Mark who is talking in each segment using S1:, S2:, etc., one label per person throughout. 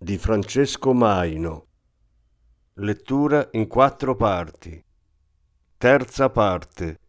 S1: di Francesco Maino. Lettura in quattro parti. Terza parte.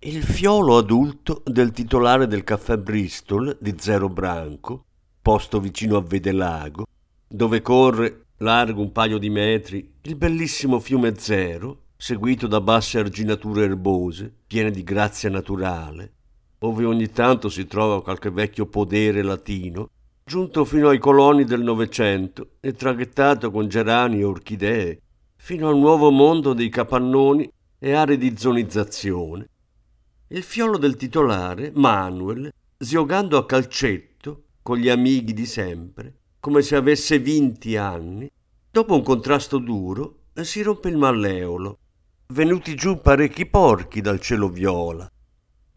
S1: Il fiolo adulto del titolare del caffè Bristol di Zero Branco, posto vicino a Vedelago, dove corre, largo un paio di metri, il bellissimo fiume Zero, seguito da basse arginature erbose, piene di grazia naturale, ove ogni tanto si trova qualche vecchio podere latino, giunto fino ai coloni del Novecento e traghettato con gerani e orchidee, fino al nuovo mondo dei capannoni e aree di zonizzazione. Il fiolo del titolare, Manuel, sgogando a calcetto, con gli amici di sempre, come se avesse vinti anni, dopo un contrasto duro, si rompe il malleolo, venuti giù parecchi porchi dal cielo viola,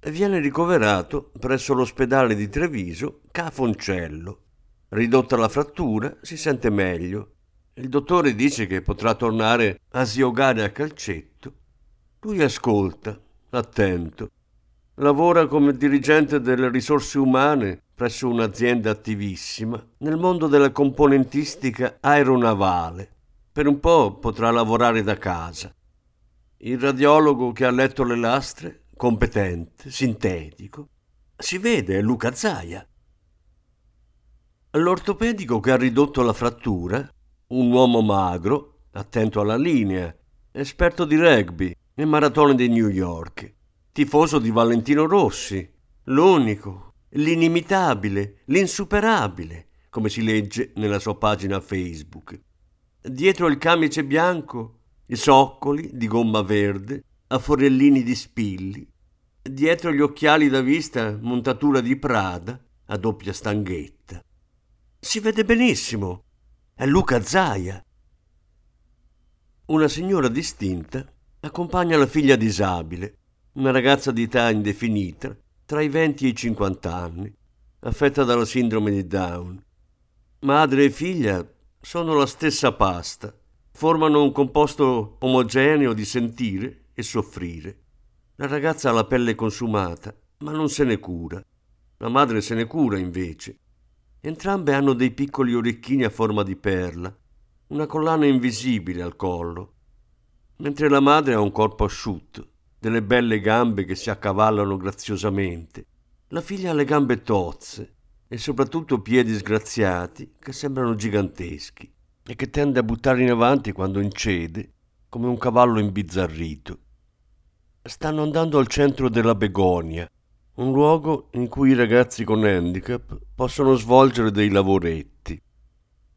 S1: viene ricoverato presso l'ospedale di Treviso Cafoncello. Ridotta la frattura, si sente meglio. Il dottore dice che potrà tornare a sgogare a calcetto. Lui ascolta, attento. Lavora come dirigente delle risorse umane presso un'azienda attivissima nel mondo della componentistica aeronavale. Per un po' potrà lavorare da casa. Il radiologo che ha letto le lastre competente, sintetico. Si vede, Luca Zaia. L'ortopedico che ha ridotto la frattura, un uomo magro, attento alla linea, esperto di rugby e maratone di New York, tifoso di Valentino Rossi, l'unico, l'inimitabile, l'insuperabile, come si legge nella sua pagina Facebook. Dietro il camice bianco, i soccoli di gomma verde, a forellini di spilli, dietro gli occhiali da vista montatura di Prada a doppia stanghetta. Si vede benissimo, è Luca Zaia. Una signora distinta accompagna la figlia disabile, una ragazza di età indefinita, tra i 20 e i 50 anni, affetta dalla sindrome di Down. Madre e figlia sono la stessa pasta, formano un composto omogeneo di sentire e soffrire. La ragazza ha la pelle consumata, ma non se ne cura. La madre se ne cura invece. Entrambe hanno dei piccoli orecchini a forma di perla, una collana invisibile al collo, mentre la madre ha un corpo asciutto, delle belle gambe che si accavallano graziosamente. La figlia ha le gambe tozze e soprattutto piedi sgraziati che sembrano giganteschi e che tende a buttare in avanti quando incede, come un cavallo imbizzarrito stanno andando al centro della Begonia, un luogo in cui i ragazzi con handicap possono svolgere dei lavoretti.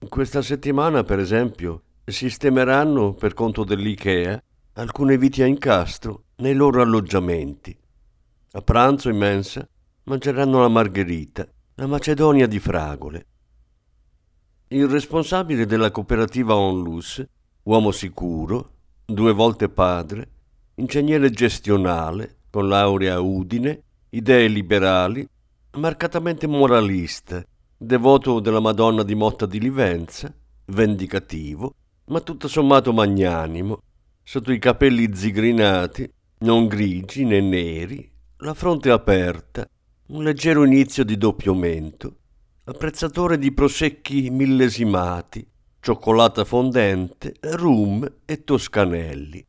S1: Questa settimana, per esempio, sistemeranno per conto dell'IKEA alcune viti a incastro nei loro alloggiamenti. A pranzo in mensa mangeranno la margherita, la macedonia di fragole. Il responsabile della cooperativa Onlus, uomo sicuro, due volte padre, ingegnere gestionale, con laurea Udine, idee liberali, marcatamente moralista, devoto della Madonna di Motta di Livenza, vendicativo, ma tutto sommato magnanimo, sotto i capelli zigrinati, non grigi né neri, la fronte aperta, un leggero inizio di doppio mento, apprezzatore di prosecchi millesimati, cioccolata fondente, rum e toscanelli.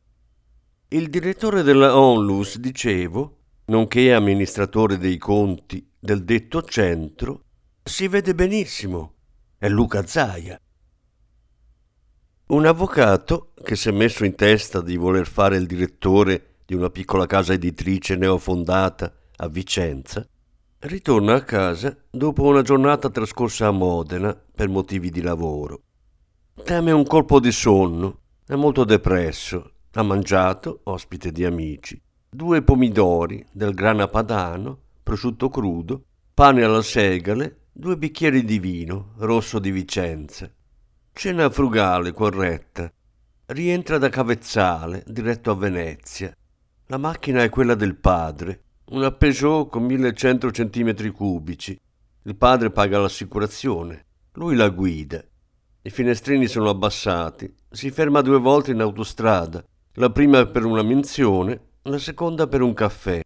S1: Il direttore della Onlus, dicevo, nonché amministratore dei conti del detto centro, si vede benissimo. È Luca Zaia. Un avvocato che si è messo in testa di voler fare il direttore di una piccola casa editrice neofondata a Vicenza, ritorna a casa dopo una giornata trascorsa a Modena per motivi di lavoro. Teme un colpo di sonno, è molto depresso ha mangiato, ospite di amici, due pomidori del grana padano, prosciutto crudo, pane alla segale due bicchieri di vino, rosso di Vicenza. Cena frugale, corretta. Rientra da Cavezzale, diretto a Venezia. La macchina è quella del padre, una Peugeot con 1100 cm cubici. Il padre paga l'assicurazione, lui la guida. I finestrini sono abbassati, si ferma due volte in autostrada, la prima per una menzione, la seconda per un caffè.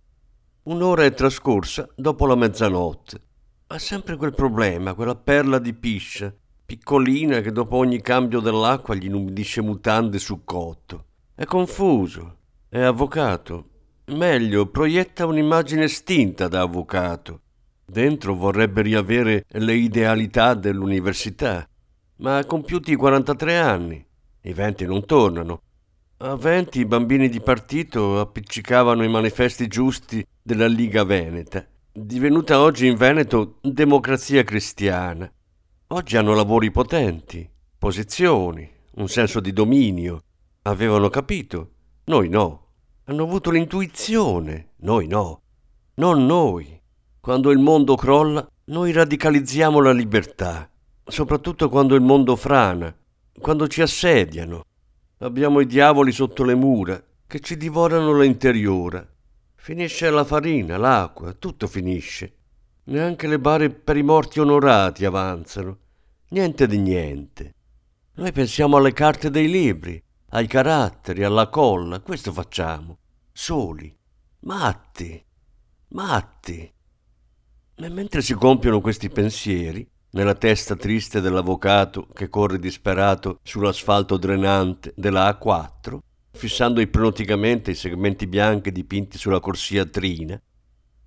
S1: Un'ora è trascorsa dopo la mezzanotte. Ha sempre quel problema, quella perla di piscia, piccolina che dopo ogni cambio dell'acqua gli inumidisce mutande su cotto. È confuso, è avvocato. Meglio, proietta un'immagine stinta da avvocato. Dentro vorrebbe riavere le idealità dell'università, ma ha compiuti 43 anni. I venti non tornano. A venti i bambini di partito appiccicavano i manifesti giusti della Liga Veneta divenuta oggi in Veneto democrazia cristiana. Oggi hanno lavori potenti, posizioni, un senso di dominio. Avevano capito, noi no. Hanno avuto l'intuizione, noi no. Non noi. Quando il mondo crolla, noi radicalizziamo la libertà, soprattutto quando il mondo frana, quando ci assediano. Abbiamo i diavoli sotto le mura che ci divorano l'interiore Finisce la farina, l'acqua, tutto finisce. Neanche le bare per i morti onorati avanzano. Niente di niente. Noi pensiamo alle carte dei libri, ai caratteri, alla colla, questo facciamo. Soli. Matti. Matti. E mentre si compiono questi pensieri, nella testa triste dell'avvocato che corre disperato sull'asfalto drenante della A4, fissando ipnoticamente i segmenti bianchi dipinti sulla corsia trina.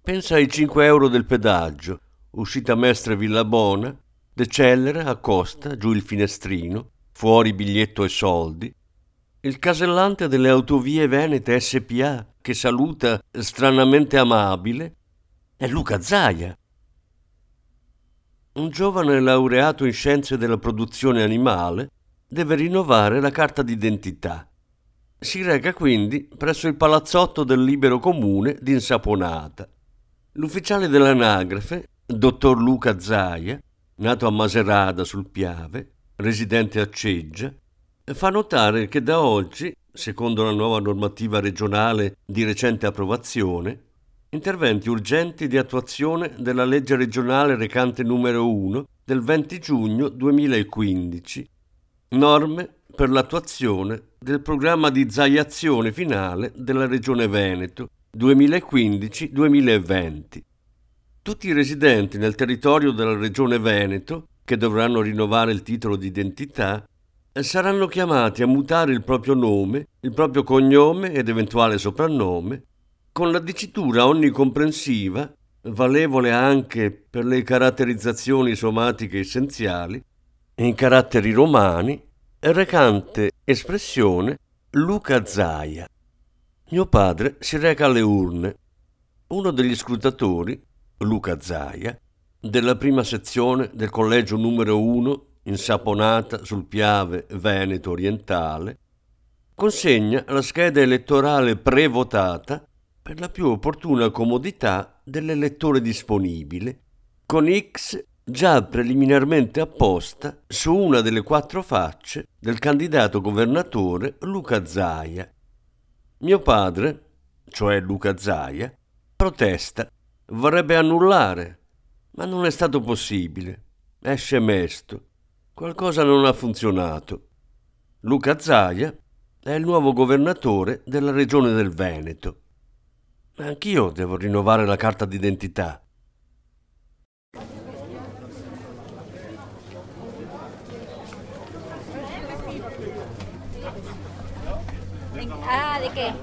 S1: Pensa ai 5 euro del pedaggio, uscita Mestre Villabona, decelera, accosta, giù il finestrino, fuori biglietto e soldi. Il casellante delle autovie venete SPA, che saluta stranamente amabile, è Luca Zaia. Un giovane laureato in scienze della produzione animale deve rinnovare la carta d'identità. Si reca quindi presso il palazzotto del libero comune di Insaponata. L'ufficiale dell'anagrafe, dottor Luca Zaia, nato a Maserada sul Piave, residente a Ceggia, fa notare che da oggi, secondo la nuova normativa regionale di recente approvazione, interventi urgenti di attuazione della legge regionale recante numero 1 del 20 giugno 2015, norme per l'attuazione del programma di zaiazione finale della Regione Veneto 2015-2020. Tutti i residenti nel territorio della Regione Veneto, che dovranno rinnovare il titolo di identità, saranno chiamati a mutare il proprio nome, il proprio cognome ed eventuale soprannome, con la dicitura onnicomprensiva, valevole anche per le caratterizzazioni somatiche essenziali, in caratteri romani recante espressione Luca Zaia. Mio padre si reca alle urne. Uno degli scrutatori, Luca Zaia, della prima sezione del collegio numero 1 in Saponata sul Piave Veneto orientale, consegna la scheda elettorale prevotata per la più opportuna comodità dell'elettore disponibile, con X già preliminarmente apposta su una delle quattro facce del candidato governatore Luca Zaia. Mio padre, cioè Luca Zaia, protesta, vorrebbe annullare, ma non è stato possibile. Esce mesto. Qualcosa non ha funzionato. Luca Zaia è il nuovo governatore della regione del Veneto. Anch'io devo rinnovare la carta d'identità.
S2: Ah, ¿de qué?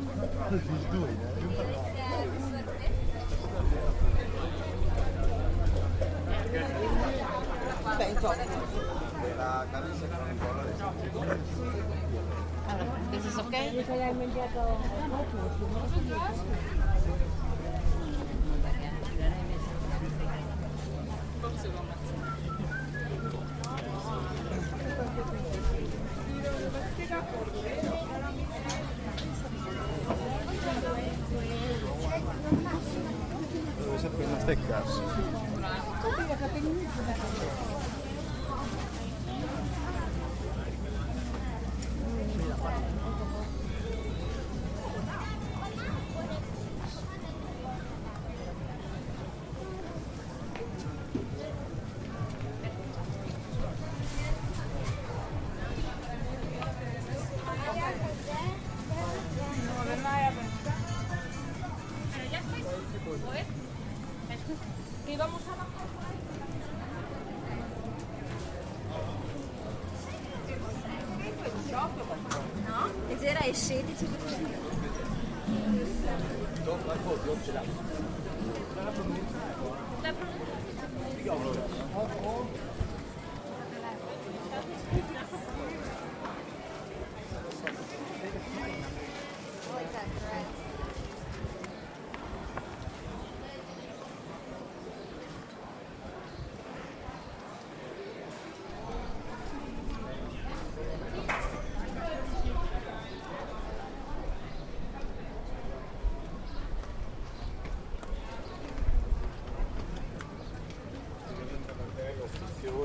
S2: ¿This is okay?
S3: Dove si
S2: è questa?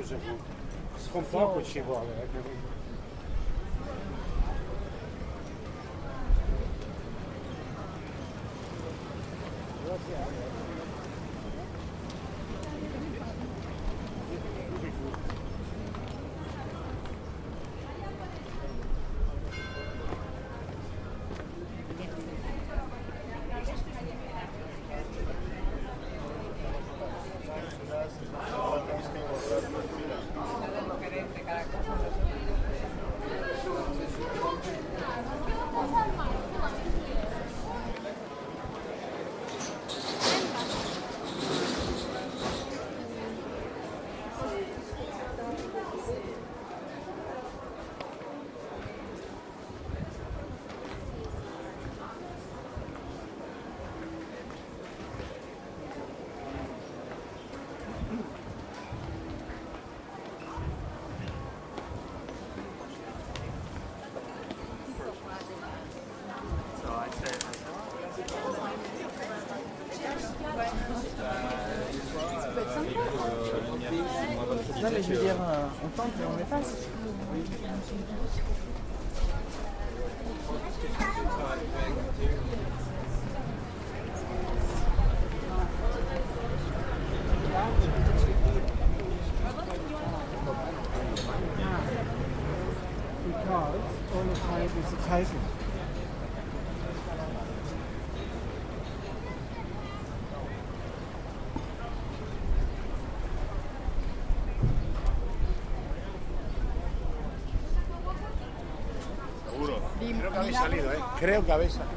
S2: żeby
S3: skomplikować się, bo ale. ¿eh? creo que habéis salido. Creo que.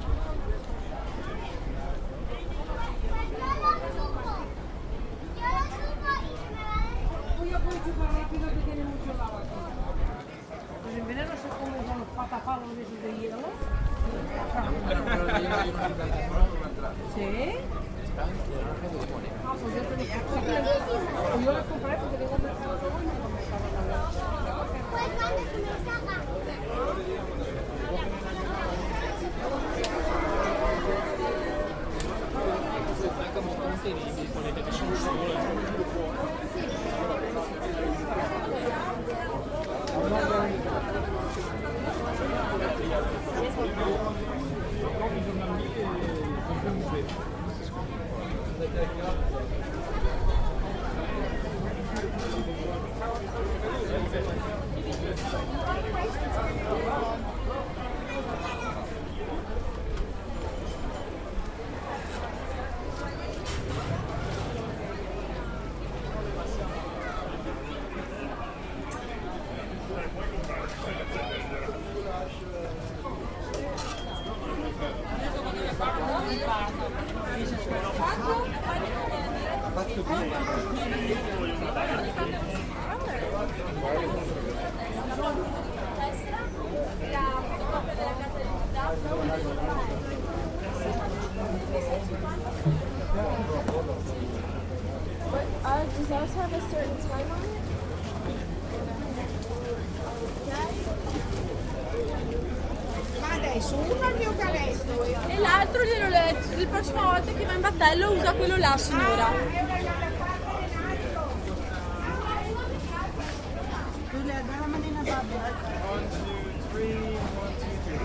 S4: messo uno al mio canestro e
S5: l'altro glielo leggo La prossima volta che va in battello usa quello là, signora.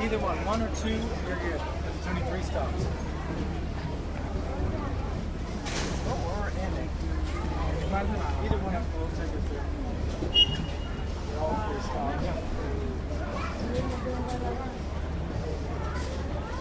S3: Either one, one or 2 you're good. It's only three stops. Oh, or ending. Either one, we'll take it through. They're all three stops.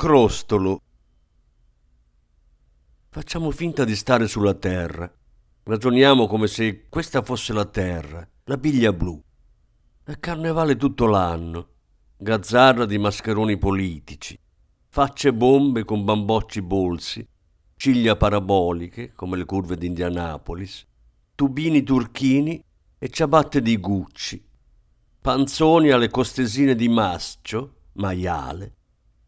S1: Crostolo. Facciamo finta di stare sulla Terra. Ragioniamo come se questa fosse la Terra, la biglia blu. È carnevale tutto l'anno, gazzarra di mascheroni politici, facce bombe con bambocci bolsi, ciglia paraboliche come le curve di Indianapolis, tubini turchini e ciabatte di Gucci, panzoni alle costesine di mascio, maiale,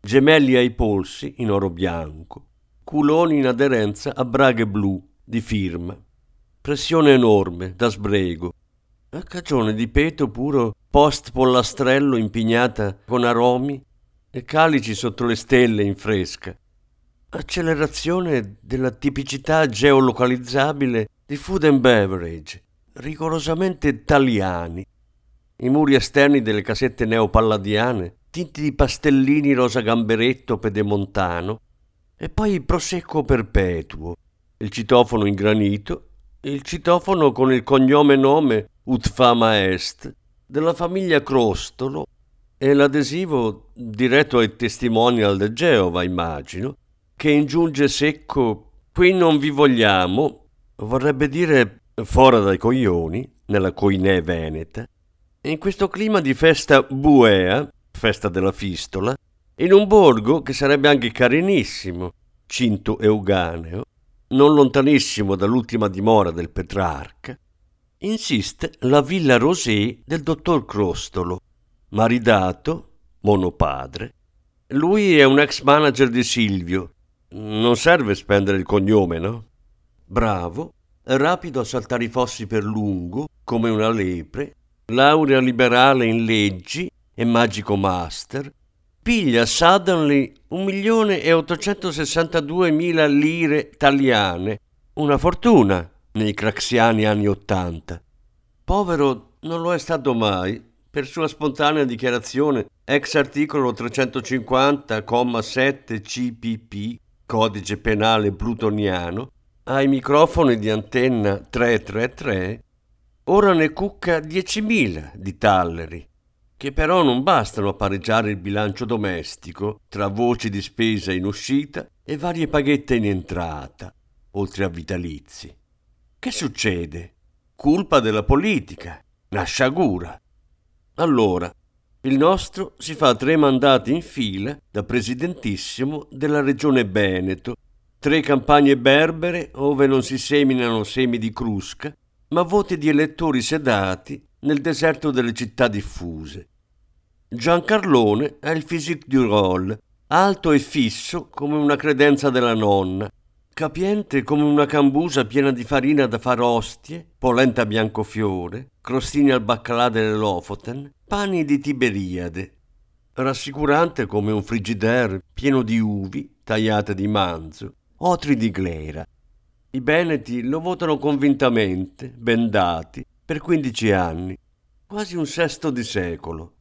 S1: gemelli ai polsi in oro bianco, culoni in aderenza a braghe blu di firma, pressione enorme da sbrego, a cagione di peto puro post pollastrello impignata con aromi e calici sotto le stelle in fresca, accelerazione della tipicità geolocalizzabile di food and beverage, rigorosamente italiani, i muri esterni delle casette neopalladiane tinti di pastellini rosa gamberetto pedemontano, e poi il prosecco perpetuo, il citofono in granito, il citofono con il cognome nome Utfama Est della famiglia Crostolo e l'adesivo diretto ai testimonial del Geova, immagino, che ingiunge secco qui non vi vogliamo, vorrebbe dire fora dai coglioni, nella coinè veneta. In questo clima di festa buea, festa della fistola, in un borgo che sarebbe anche carinissimo, Cinto Euganeo, non lontanissimo dall'ultima dimora del Petrarca, insiste la villa Rosé del dottor Crostolo, maridato, monopadre. Lui è un ex manager di Silvio. Non serve spendere il cognome, no? Bravo, rapido a saltare i fossi per lungo, come una lepre, laurea liberale in leggi e magico master, piglia suddenly 1.862.000 lire italiane, una fortuna nei craxiani anni Ottanta. Povero non lo è stato mai, per sua spontanea dichiarazione ex articolo 350,7 CPP, codice penale plutoniano, ai microfoni di antenna 333, ora ne cucca 10.000 di talleri che però non bastano a pareggiare il bilancio domestico tra voci di spesa in uscita e varie paghette in entrata, oltre a vitalizi. Che succede? Colpa della politica, una sciagura. Allora, il nostro si fa tre mandati in fila da presidentissimo della regione Veneto, tre campagne berbere ove non si seminano semi di crusca, ma voti di elettori sedati nel deserto delle città diffuse. Giancarlone ha il physique du rôle, alto e fisso come una credenza della nonna, capiente come una cambusa piena di farina da far ostie, polenta biancofiore, crostini al baccalà delle Lofoten, pani di Tiberiade, rassicurante come un frigidaire pieno di uvi tagliate di manzo, otri di glera. I Veneti lo votano convintamente, bendati, per 15 anni, quasi un sesto di secolo.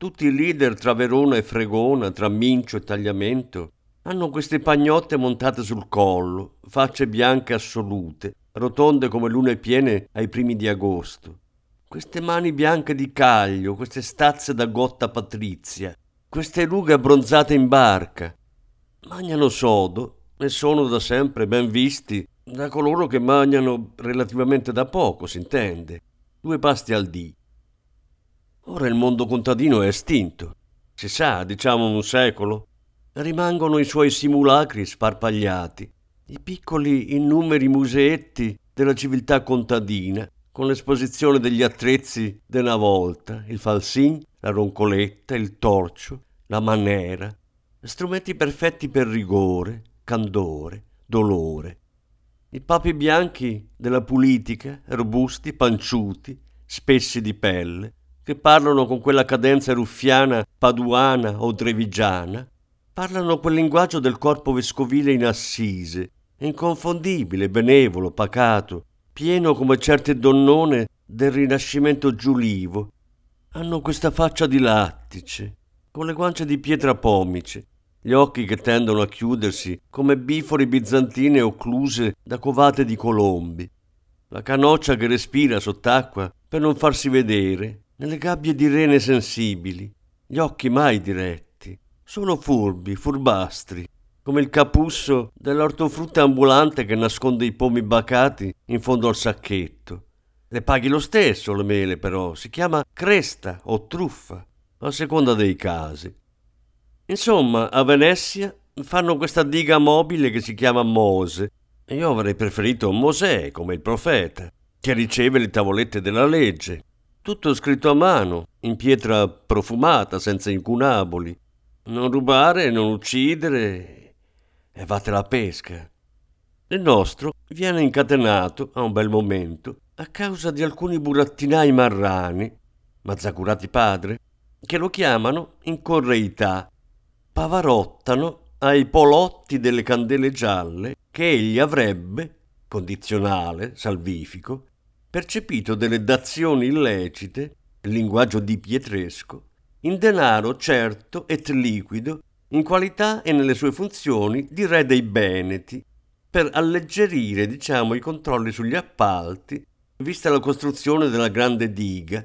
S1: Tutti i leader tra Verona e Fregona, tra Mincio e Tagliamento, hanno queste pagnotte montate sul collo, facce bianche assolute, rotonde come lune piene ai primi di agosto. queste mani bianche di caglio, queste stazze da gotta patrizia, queste rughe abbronzate in barca. Mangiano sodo e sono da sempre ben visti da coloro che mangiano relativamente da poco, si intende, due pasti al dì. Ora il mondo contadino è estinto, si sa, diciamo un secolo. Rimangono i suoi simulacri sparpagliati, i piccoli innumeri museetti della civiltà contadina, con l'esposizione degli attrezzi della volta, il falsin, la roncoletta, il torcio, la manera, strumenti perfetti per rigore, candore, dolore. I papi bianchi della politica, robusti, panciuti, spessi di pelle, che parlano con quella cadenza ruffiana, paduana o trevigiana, parlano quel linguaggio del corpo vescovile in assise, inconfondibile, benevolo, pacato, pieno come certe donnone del rinascimento giulivo. Hanno questa faccia di lattice, con le guance di pietra pomice, gli occhi che tendono a chiudersi come bifori bizantine occluse da covate di colombi, la canoccia che respira sott'acqua per non farsi vedere, nelle gabbie di rene sensibili, gli occhi mai diretti, solo furbi, furbastri, come il capusso dell'ortofrutta ambulante che nasconde i pomi bacati in fondo al sacchetto. Le paghi lo stesso le mele, però, si chiama cresta o truffa, a seconda dei casi. Insomma, a Venezia fanno questa diga mobile che si chiama Mose. Io avrei preferito Mosè come il profeta, che riceve le tavolette della legge, tutto scritto a mano, in pietra profumata, senza incunaboli. Non rubare, non uccidere e vate la pesca. Il nostro viene incatenato a un bel momento a causa di alcuni burattinai marrani, mazzacurati padre, che lo chiamano in correità, pavarottano ai polotti delle candele gialle che egli avrebbe, condizionale, salvifico, percepito delle dazioni illecite, linguaggio di Pietresco, in denaro certo et liquido, in qualità e nelle sue funzioni di re dei Beneti, per alleggerire, diciamo, i controlli sugli appalti, vista la costruzione della grande diga.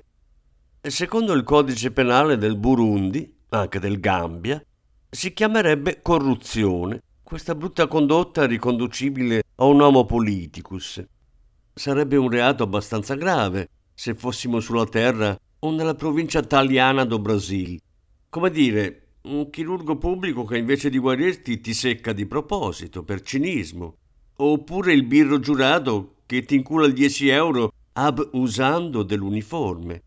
S1: Secondo il codice penale del Burundi, anche del Gambia, si chiamerebbe corruzione, questa brutta condotta riconducibile a un homo politicus. Sarebbe un reato abbastanza grave se fossimo sulla terra o nella provincia italiana do Brasil. Come dire, un chirurgo pubblico che invece di guarirti ti secca di proposito, per cinismo. Oppure il birro giurato che ti incula il 10 euro ab usando dell'uniforme.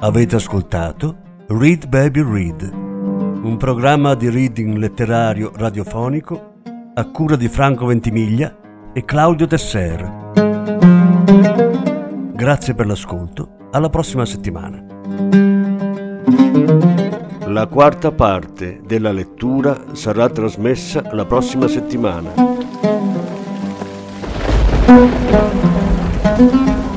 S1: Avete ascoltato Read Baby Read, un programma di reading letterario radiofonico a cura di Franco Ventimiglia e Claudio Tesser. Grazie per l'ascolto, alla prossima settimana.
S6: La quarta parte della lettura sarà trasmessa la prossima settimana. Thank you.